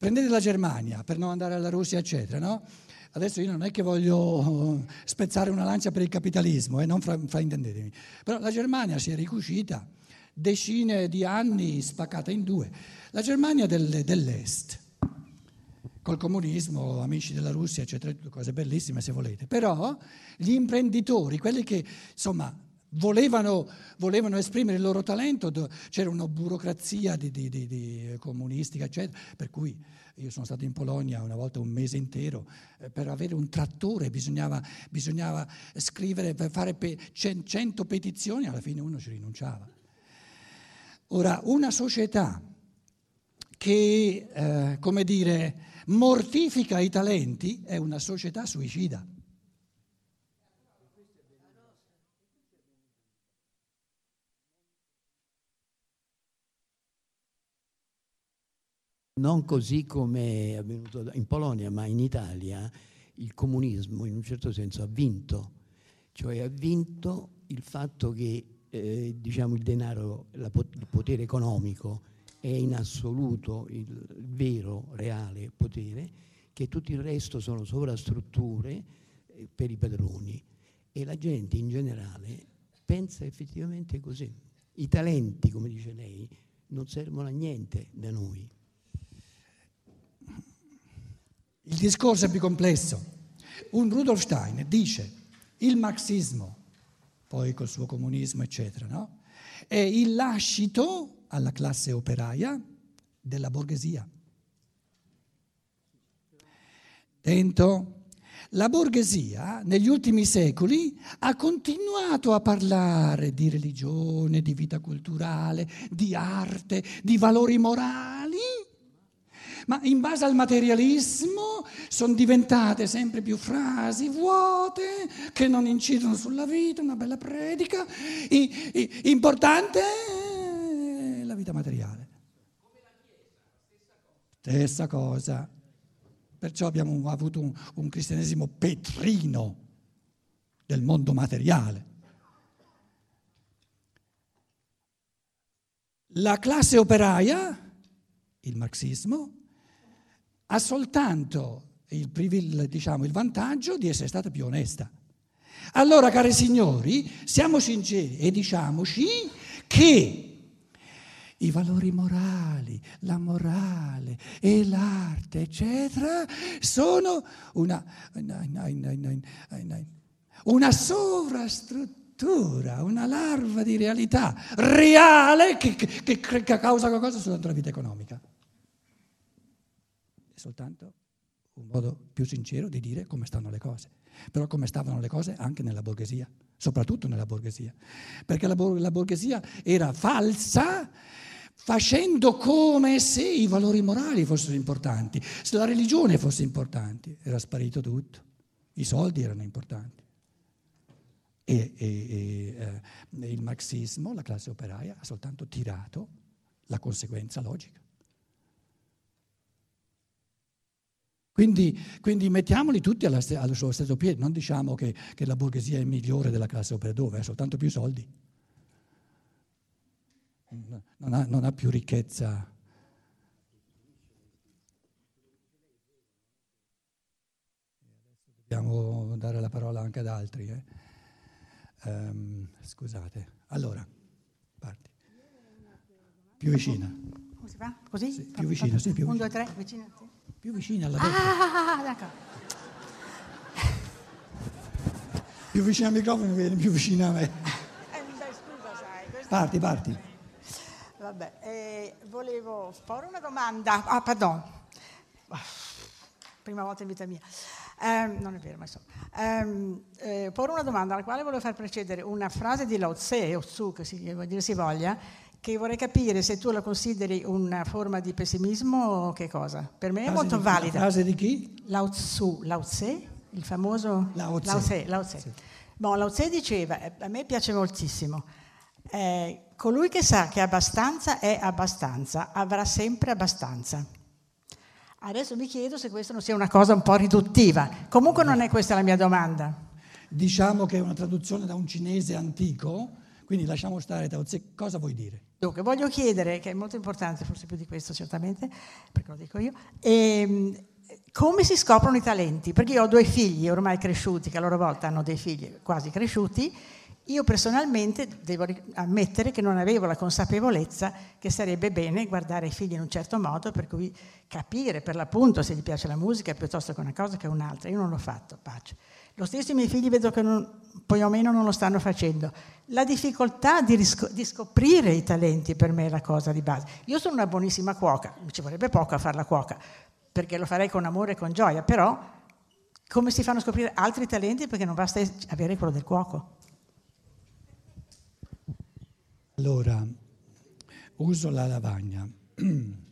Prendete la Germania per non andare alla Russia, eccetera, no? Adesso io non è che voglio spezzare una lancia per il capitalismo, eh, non fra, fraintendetemi, però la Germania si è ricucita decine di anni spaccata in due. La Germania del, dell'Est, col comunismo, amici della Russia, eccetera, cose bellissime se volete, però gli imprenditori, quelli che insomma volevano, volevano esprimere il loro talento, c'era una burocrazia di, di, di, di comunistica, eccetera, per cui io sono stato in Polonia una volta un mese intero, eh, per avere un trattore bisognava, bisognava scrivere, fare pe, 100 petizioni, alla fine uno ci rinunciava. Ora, una società che, eh, come dire, mortifica i talenti è una società suicida. Non così come è avvenuto in Polonia, ma in Italia il comunismo in un certo senso ha vinto, cioè ha vinto il fatto che eh, diciamo il denaro, la, il potere economico è in assoluto il vero, reale potere, che tutto il resto sono sovrastrutture eh, per i padroni e la gente in generale pensa effettivamente così. I talenti, come dice lei, non servono a niente da noi. Il discorso è più complesso. Un Rudolf Steiner dice il marxismo poi col suo comunismo, eccetera, no? È il lascito alla classe operaia della borghesia. Tento? La borghesia negli ultimi secoli ha continuato a parlare di religione, di vita culturale, di arte, di valori morali ma in base al materialismo sono diventate sempre più frasi vuote che non incidono sulla vita, una bella predica. I, i, importante è la vita materiale. Stessa cosa. Perciò abbiamo avuto un, un cristianesimo petrino del mondo materiale. La classe operaia, il marxismo, ha soltanto il, diciamo, il vantaggio di essere stata più onesta. Allora, cari signori, siamo sinceri e diciamoci che i valori morali, la morale e l'arte, eccetera, sono una, una sovrastruttura, una larva di realtà reale che, che, che causa qualcosa sulla nostra vita economica soltanto un modo più sincero di dire come stanno le cose. Però come stavano le cose anche nella borghesia, soprattutto nella borghesia. Perché la, bor- la borghesia era falsa facendo come se i valori morali fossero importanti, se la religione fosse importante. Era sparito tutto, i soldi erano importanti. E, e, e eh, il marxismo, la classe operaia, ha soltanto tirato la conseguenza logica. Quindi, quindi mettiamoli tutti alla, allo stesso piede, non diciamo che, che, la borghesia è migliore della classe opera dove, ha soltanto più soldi. Non ha, non ha più ricchezza. Dobbiamo dare la parola anche ad altri. Eh? Um, scusate. Allora, parti. Più vicina. Come si fa? Così? Sì, più vicina, sì, più vicina. Un, due, tre, vicina. Sì. Più vicina alla destra. Ah, d'accordo. Più vicina al microfono viene più vicina a me. Eh, mi dai scusa, sai. Parti, parti. Vabbè, eh, volevo porre una domanda. Ah, pardon. Prima volta in vita mia. Eh, non è vero, ma insomma. Eh, eh, porre una domanda alla quale volevo far precedere una frase di Lao Tse, o Tzu, che si, che dire si voglia, che vorrei capire se tu la consideri una forma di pessimismo o che cosa. Per me è molto di, valida. La frase di chi? Lao Tzu, Lao Tse, il famoso Lao Tse. Lao Tse, Lao Tse. Sì. Bon, Lao Tse diceva, eh, a me piace moltissimo, eh, colui che sa che abbastanza è abbastanza, avrà sempre abbastanza. Adesso mi chiedo se questa non sia una cosa un po' riduttiva. Comunque non è questa la mia domanda. Diciamo che è una traduzione da un cinese antico, quindi lasciamo stare Tao Tse. Cosa vuoi dire? Dunque, voglio chiedere, che è molto importante, forse più di questo certamente, perché lo dico io, ehm, come si scoprono i talenti? Perché io ho due figli ormai cresciuti, che a loro volta hanno dei figli quasi cresciuti, io personalmente devo ammettere che non avevo la consapevolezza che sarebbe bene guardare i figli in un certo modo, per cui capire per l'appunto se gli piace la musica piuttosto che una cosa che un'altra. Io non l'ho fatto, pace. Lo stesso i miei figli vedo che non, poi o meno non lo stanno facendo. La difficoltà di, risco- di, scoprire i talenti per me è la cosa di base. Io sono una buonissima cuoca, mi ci vorrebbe poco a fare la cuoca, perché lo farei con amore e con gioia, però come si fanno a scoprire altri talenti perché non basta avere quello del cuoco? Allora, uso la lavagna.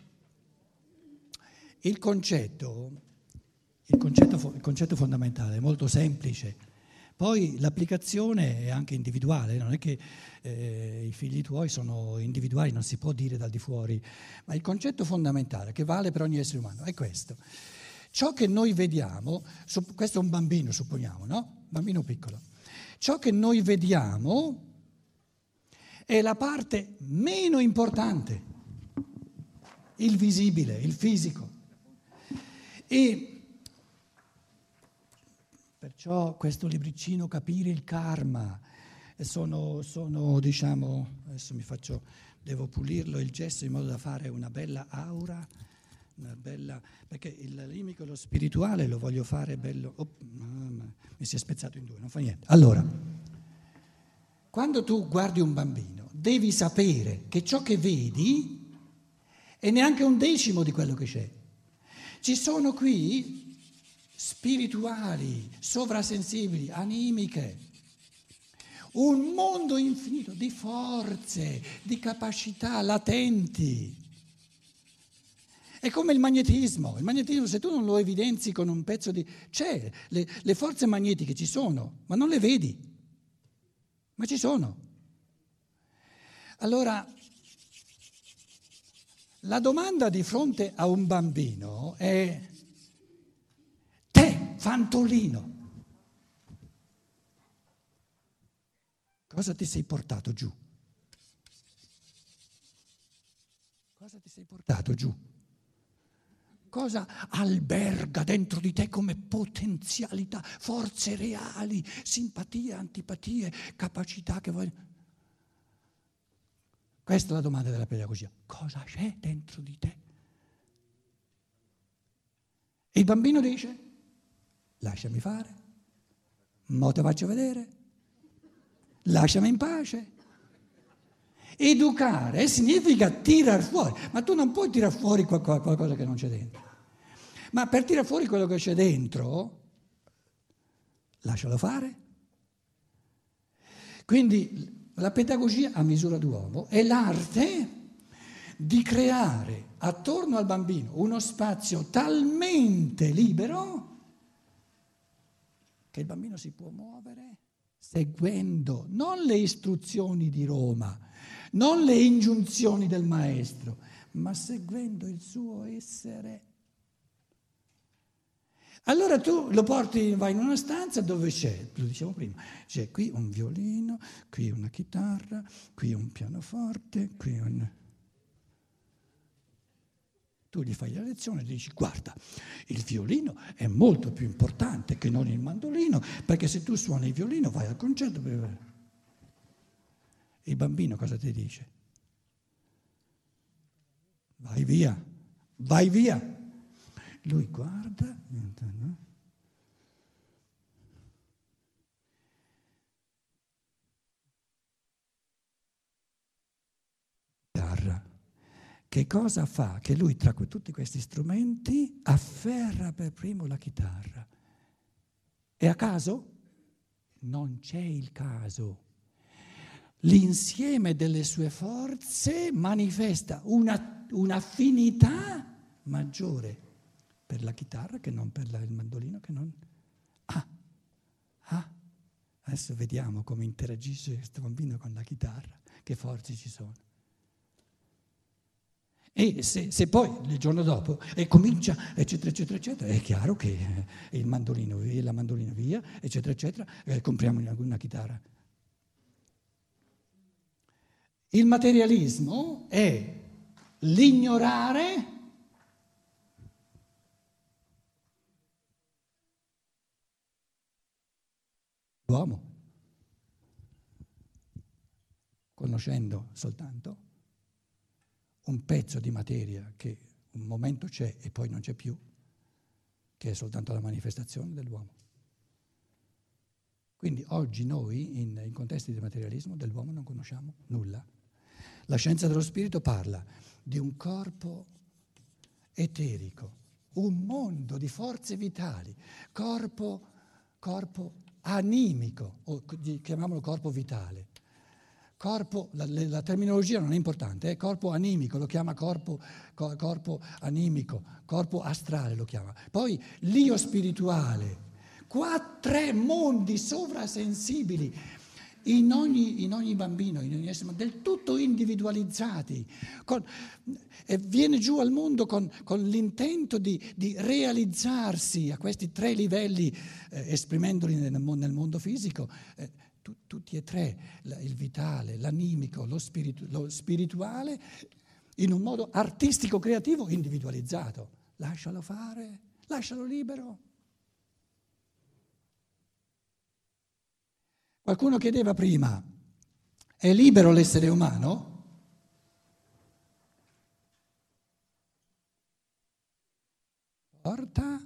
Il concetto, il concetto, il concetto fondamentale è molto semplice. Poi l'applicazione è anche individuale, non è che eh, i figli tuoi sono individuali, non si può dire dal di fuori, ma il concetto fondamentale che vale per ogni essere umano è questo. Ciò che noi vediamo, questo è un bambino supponiamo, no? Bambino piccolo. Ciò che noi vediamo è la parte meno importante, il visibile, il fisico. E perciò questo libricino Capire il karma, sono, sono, diciamo, adesso mi faccio, devo pulirlo il gesso in modo da fare una bella aura, una bella, perché il limico lo spirituale lo voglio fare bello, oh, mi si è spezzato in due, non fa niente. Allora, quando tu guardi un bambino, devi sapere che ciò che vedi è neanche un decimo di quello che c'è. Ci sono qui spirituali, sovrasensibili, animiche, un mondo infinito di forze, di capacità latenti. È come il magnetismo. Il magnetismo, se tu non lo evidenzi con un pezzo di... c'è, le, le forze magnetiche ci sono, ma non le vedi. Ma ci sono. Allora, la domanda di fronte a un bambino è, fantolino, cosa ti sei portato giù? Cosa ti sei portato giù? Cosa alberga dentro di te come potenzialità, forze reali, simpatie, antipatie, capacità che vogliono... Questa è la domanda della pedagogia. Cosa c'è dentro di te? E il bambino dice, lasciami fare, mo te faccio vedere, lasciami in pace. Educare significa tirar fuori, ma tu non puoi tirare fuori qualcosa che non c'è dentro. Ma per tirare fuori quello che c'è dentro, lascialo fare. Quindi la pedagogia a misura d'uomo è l'arte di creare attorno al bambino uno spazio talmente libero che il bambino si può muovere seguendo non le istruzioni di Roma, non le ingiunzioni del maestro, ma seguendo il suo essere. Allora tu lo porti, vai in una stanza dove c'è, lo diciamo prima, c'è qui un violino, qui una chitarra, qui un pianoforte, qui un... Tu gli fai la lezione e dici guarda, il violino è molto più importante che non il mandolino, perché se tu suoni il violino vai al concerto. Il bambino cosa ti dice? Vai via, vai via. Lui guarda? Che cosa fa? Che lui tra tutti questi strumenti afferra per primo la chitarra. E a caso? Non c'è il caso. L'insieme delle sue forze manifesta una, un'affinità maggiore per la chitarra che non per la, il mandolino che non... Ah, ah, adesso vediamo come interagisce questo bambino con la chitarra, che forze ci sono. E se, se, poi il giorno dopo e comincia, eccetera, eccetera, eccetera, è chiaro che il mandolino via, la mandolina via, eccetera, eccetera, e compriamo una, una chitarra. Il materialismo è l'ignorare l'uomo, conoscendo soltanto un pezzo di materia che un momento c'è e poi non c'è più, che è soltanto la manifestazione dell'uomo. Quindi oggi noi, in, in contesti di materialismo, dell'uomo non conosciamo nulla. La scienza dello spirito parla di un corpo eterico, un mondo di forze vitali, corpo, corpo animico, o chiamiamolo corpo vitale. Corpo, la, la, terminologia non è importante, è corpo animico, lo chiama corpo, corpo animico, corpo astrale lo chiama. Poi l'io spirituale, qua tre mondi sovrasensibili in ogni, in ogni bambino, in ogni essere, del tutto individualizzati. Con, e viene giù al mondo con, con l'intento di, di, realizzarsi a questi tre livelli, eh, esprimendoli nel, nel, mondo fisico. Eh, tu, tutti e tre, il vitale, l'animico, lo, spiritu, lo spirituale, in un modo artistico, creativo, individualizzato. Lascialo fare, lascialo libero. Qualcuno chiedeva prima, è libero l'essere umano? Porta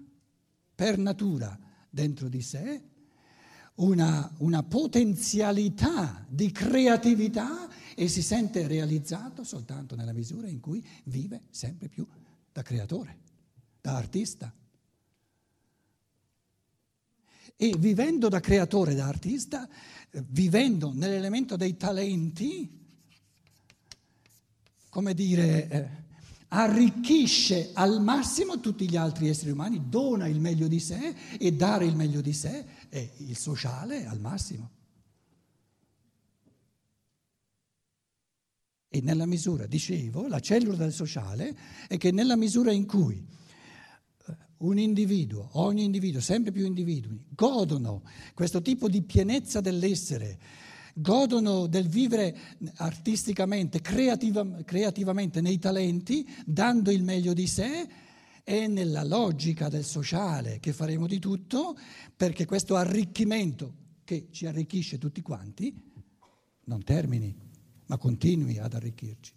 per natura dentro di sé una, una, potenzialità di creatività e si sente realizzato soltanto nella misura in cui vive sempre più da creatore, da artista. E vivendo da creatore, da artista, vivendo nell'elemento dei talenti, come dire, eh, arricchisce al massimo tutti gli altri esseri umani, dona il meglio di sé e dare il meglio di sé è il sociale al massimo. E nella misura, dicevo, la cellula del sociale è che nella misura in cui un individuo, ogni individuo, sempre più individui, godono questo tipo di pienezza dell'essere, godono del vivere artisticamente, creativa, creativamente nei talenti, dando il meglio di sé e nella logica del sociale che faremo di tutto perché questo arricchimento che ci arricchisce tutti quanti non termini, ma continui ad arricchirci.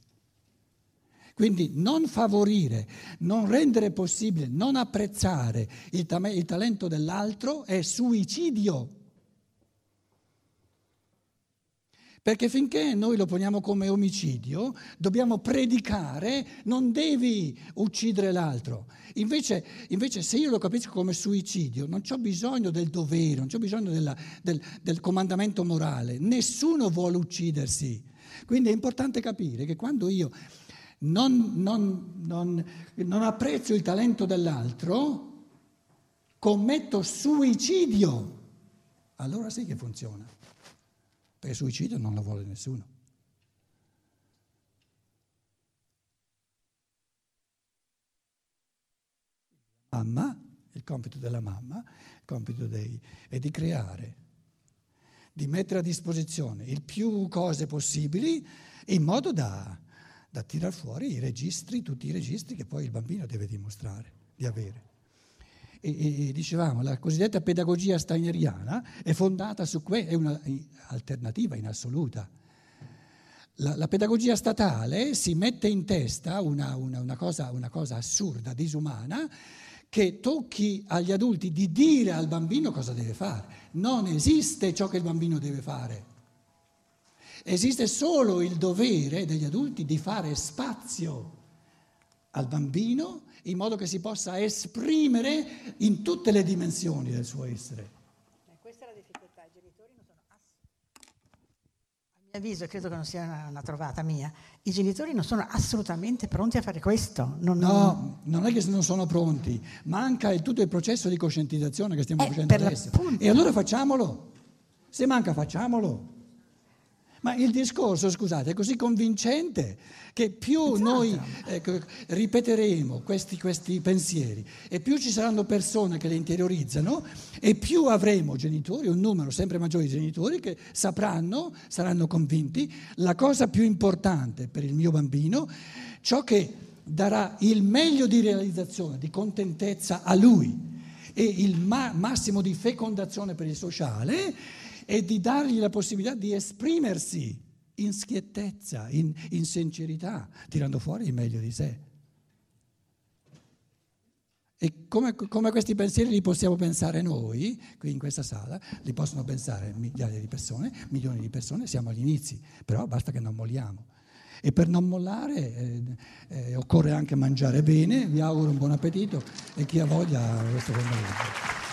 Quindi non favorire, non rendere possibile, non apprezzare il, ta- il talento dell'altro è suicidio. Perché finché noi lo poniamo come omicidio, dobbiamo predicare non devi uccidere l'altro. Invece, invece se io lo capisco come suicidio, non ho bisogno del dovere, non ho bisogno della, del, del comandamento morale. Nessuno vuole uccidersi. Quindi è importante capire che quando io non, non, non, non apprezzo il talento dell'altro, commetto suicidio, allora sì che funziona, perché suicidio non lo vuole nessuno. Mamma, il compito della mamma, il compito dei, è di creare, di mettere a disposizione il più cose possibili in modo da da tirar fuori i registri, tutti i registri che poi il bambino deve dimostrare di avere. E, e dicevamo, la cosiddetta pedagogia steineriana è fondata su questo, è un'alternativa in assoluta. La, la, pedagogia statale si mette in testa una, una, una, cosa, una cosa assurda, disumana, che tocchi agli adulti di dire al bambino cosa deve fare. Non esiste ciò che il bambino deve fare. Esiste solo il dovere degli adulti di fare spazio al bambino in modo che si possa esprimere in tutte le dimensioni del suo essere. Questa è la difficoltà, i genitori non sono a mio avviso, credo che non sia una, una, trovata mia, i genitori non sono assolutamente pronti a fare questo. Non, no, non è che non sono pronti, manca il, tutto il processo di coscientizzazione che stiamo eh, facendo adesso. E allora facciamolo, se manca facciamolo. Ma il discorso, scusate, è così convincente che più esatto. noi ecco, ripeteremo questi, questi, pensieri e più ci saranno persone che li interiorizzano e più avremo genitori, un numero sempre maggiore di genitori che sapranno, saranno convinti, la cosa più importante per il mio bambino, ciò che darà il meglio di realizzazione, di contentezza a lui e il ma- massimo di fecondazione per il sociale e di dargli la possibilità di esprimersi in schiettezza, in, in sincerità, tirando fuori il meglio di sé. E come, come, questi pensieri li possiamo pensare noi, qui in questa sala, li possono pensare migliaia di persone, milioni di persone, siamo agli inizi, però basta che non molliamo. E per non mollare eh, eh, occorre anche mangiare bene, vi auguro un buon appetito e chi ha voglia questo pomeriggio.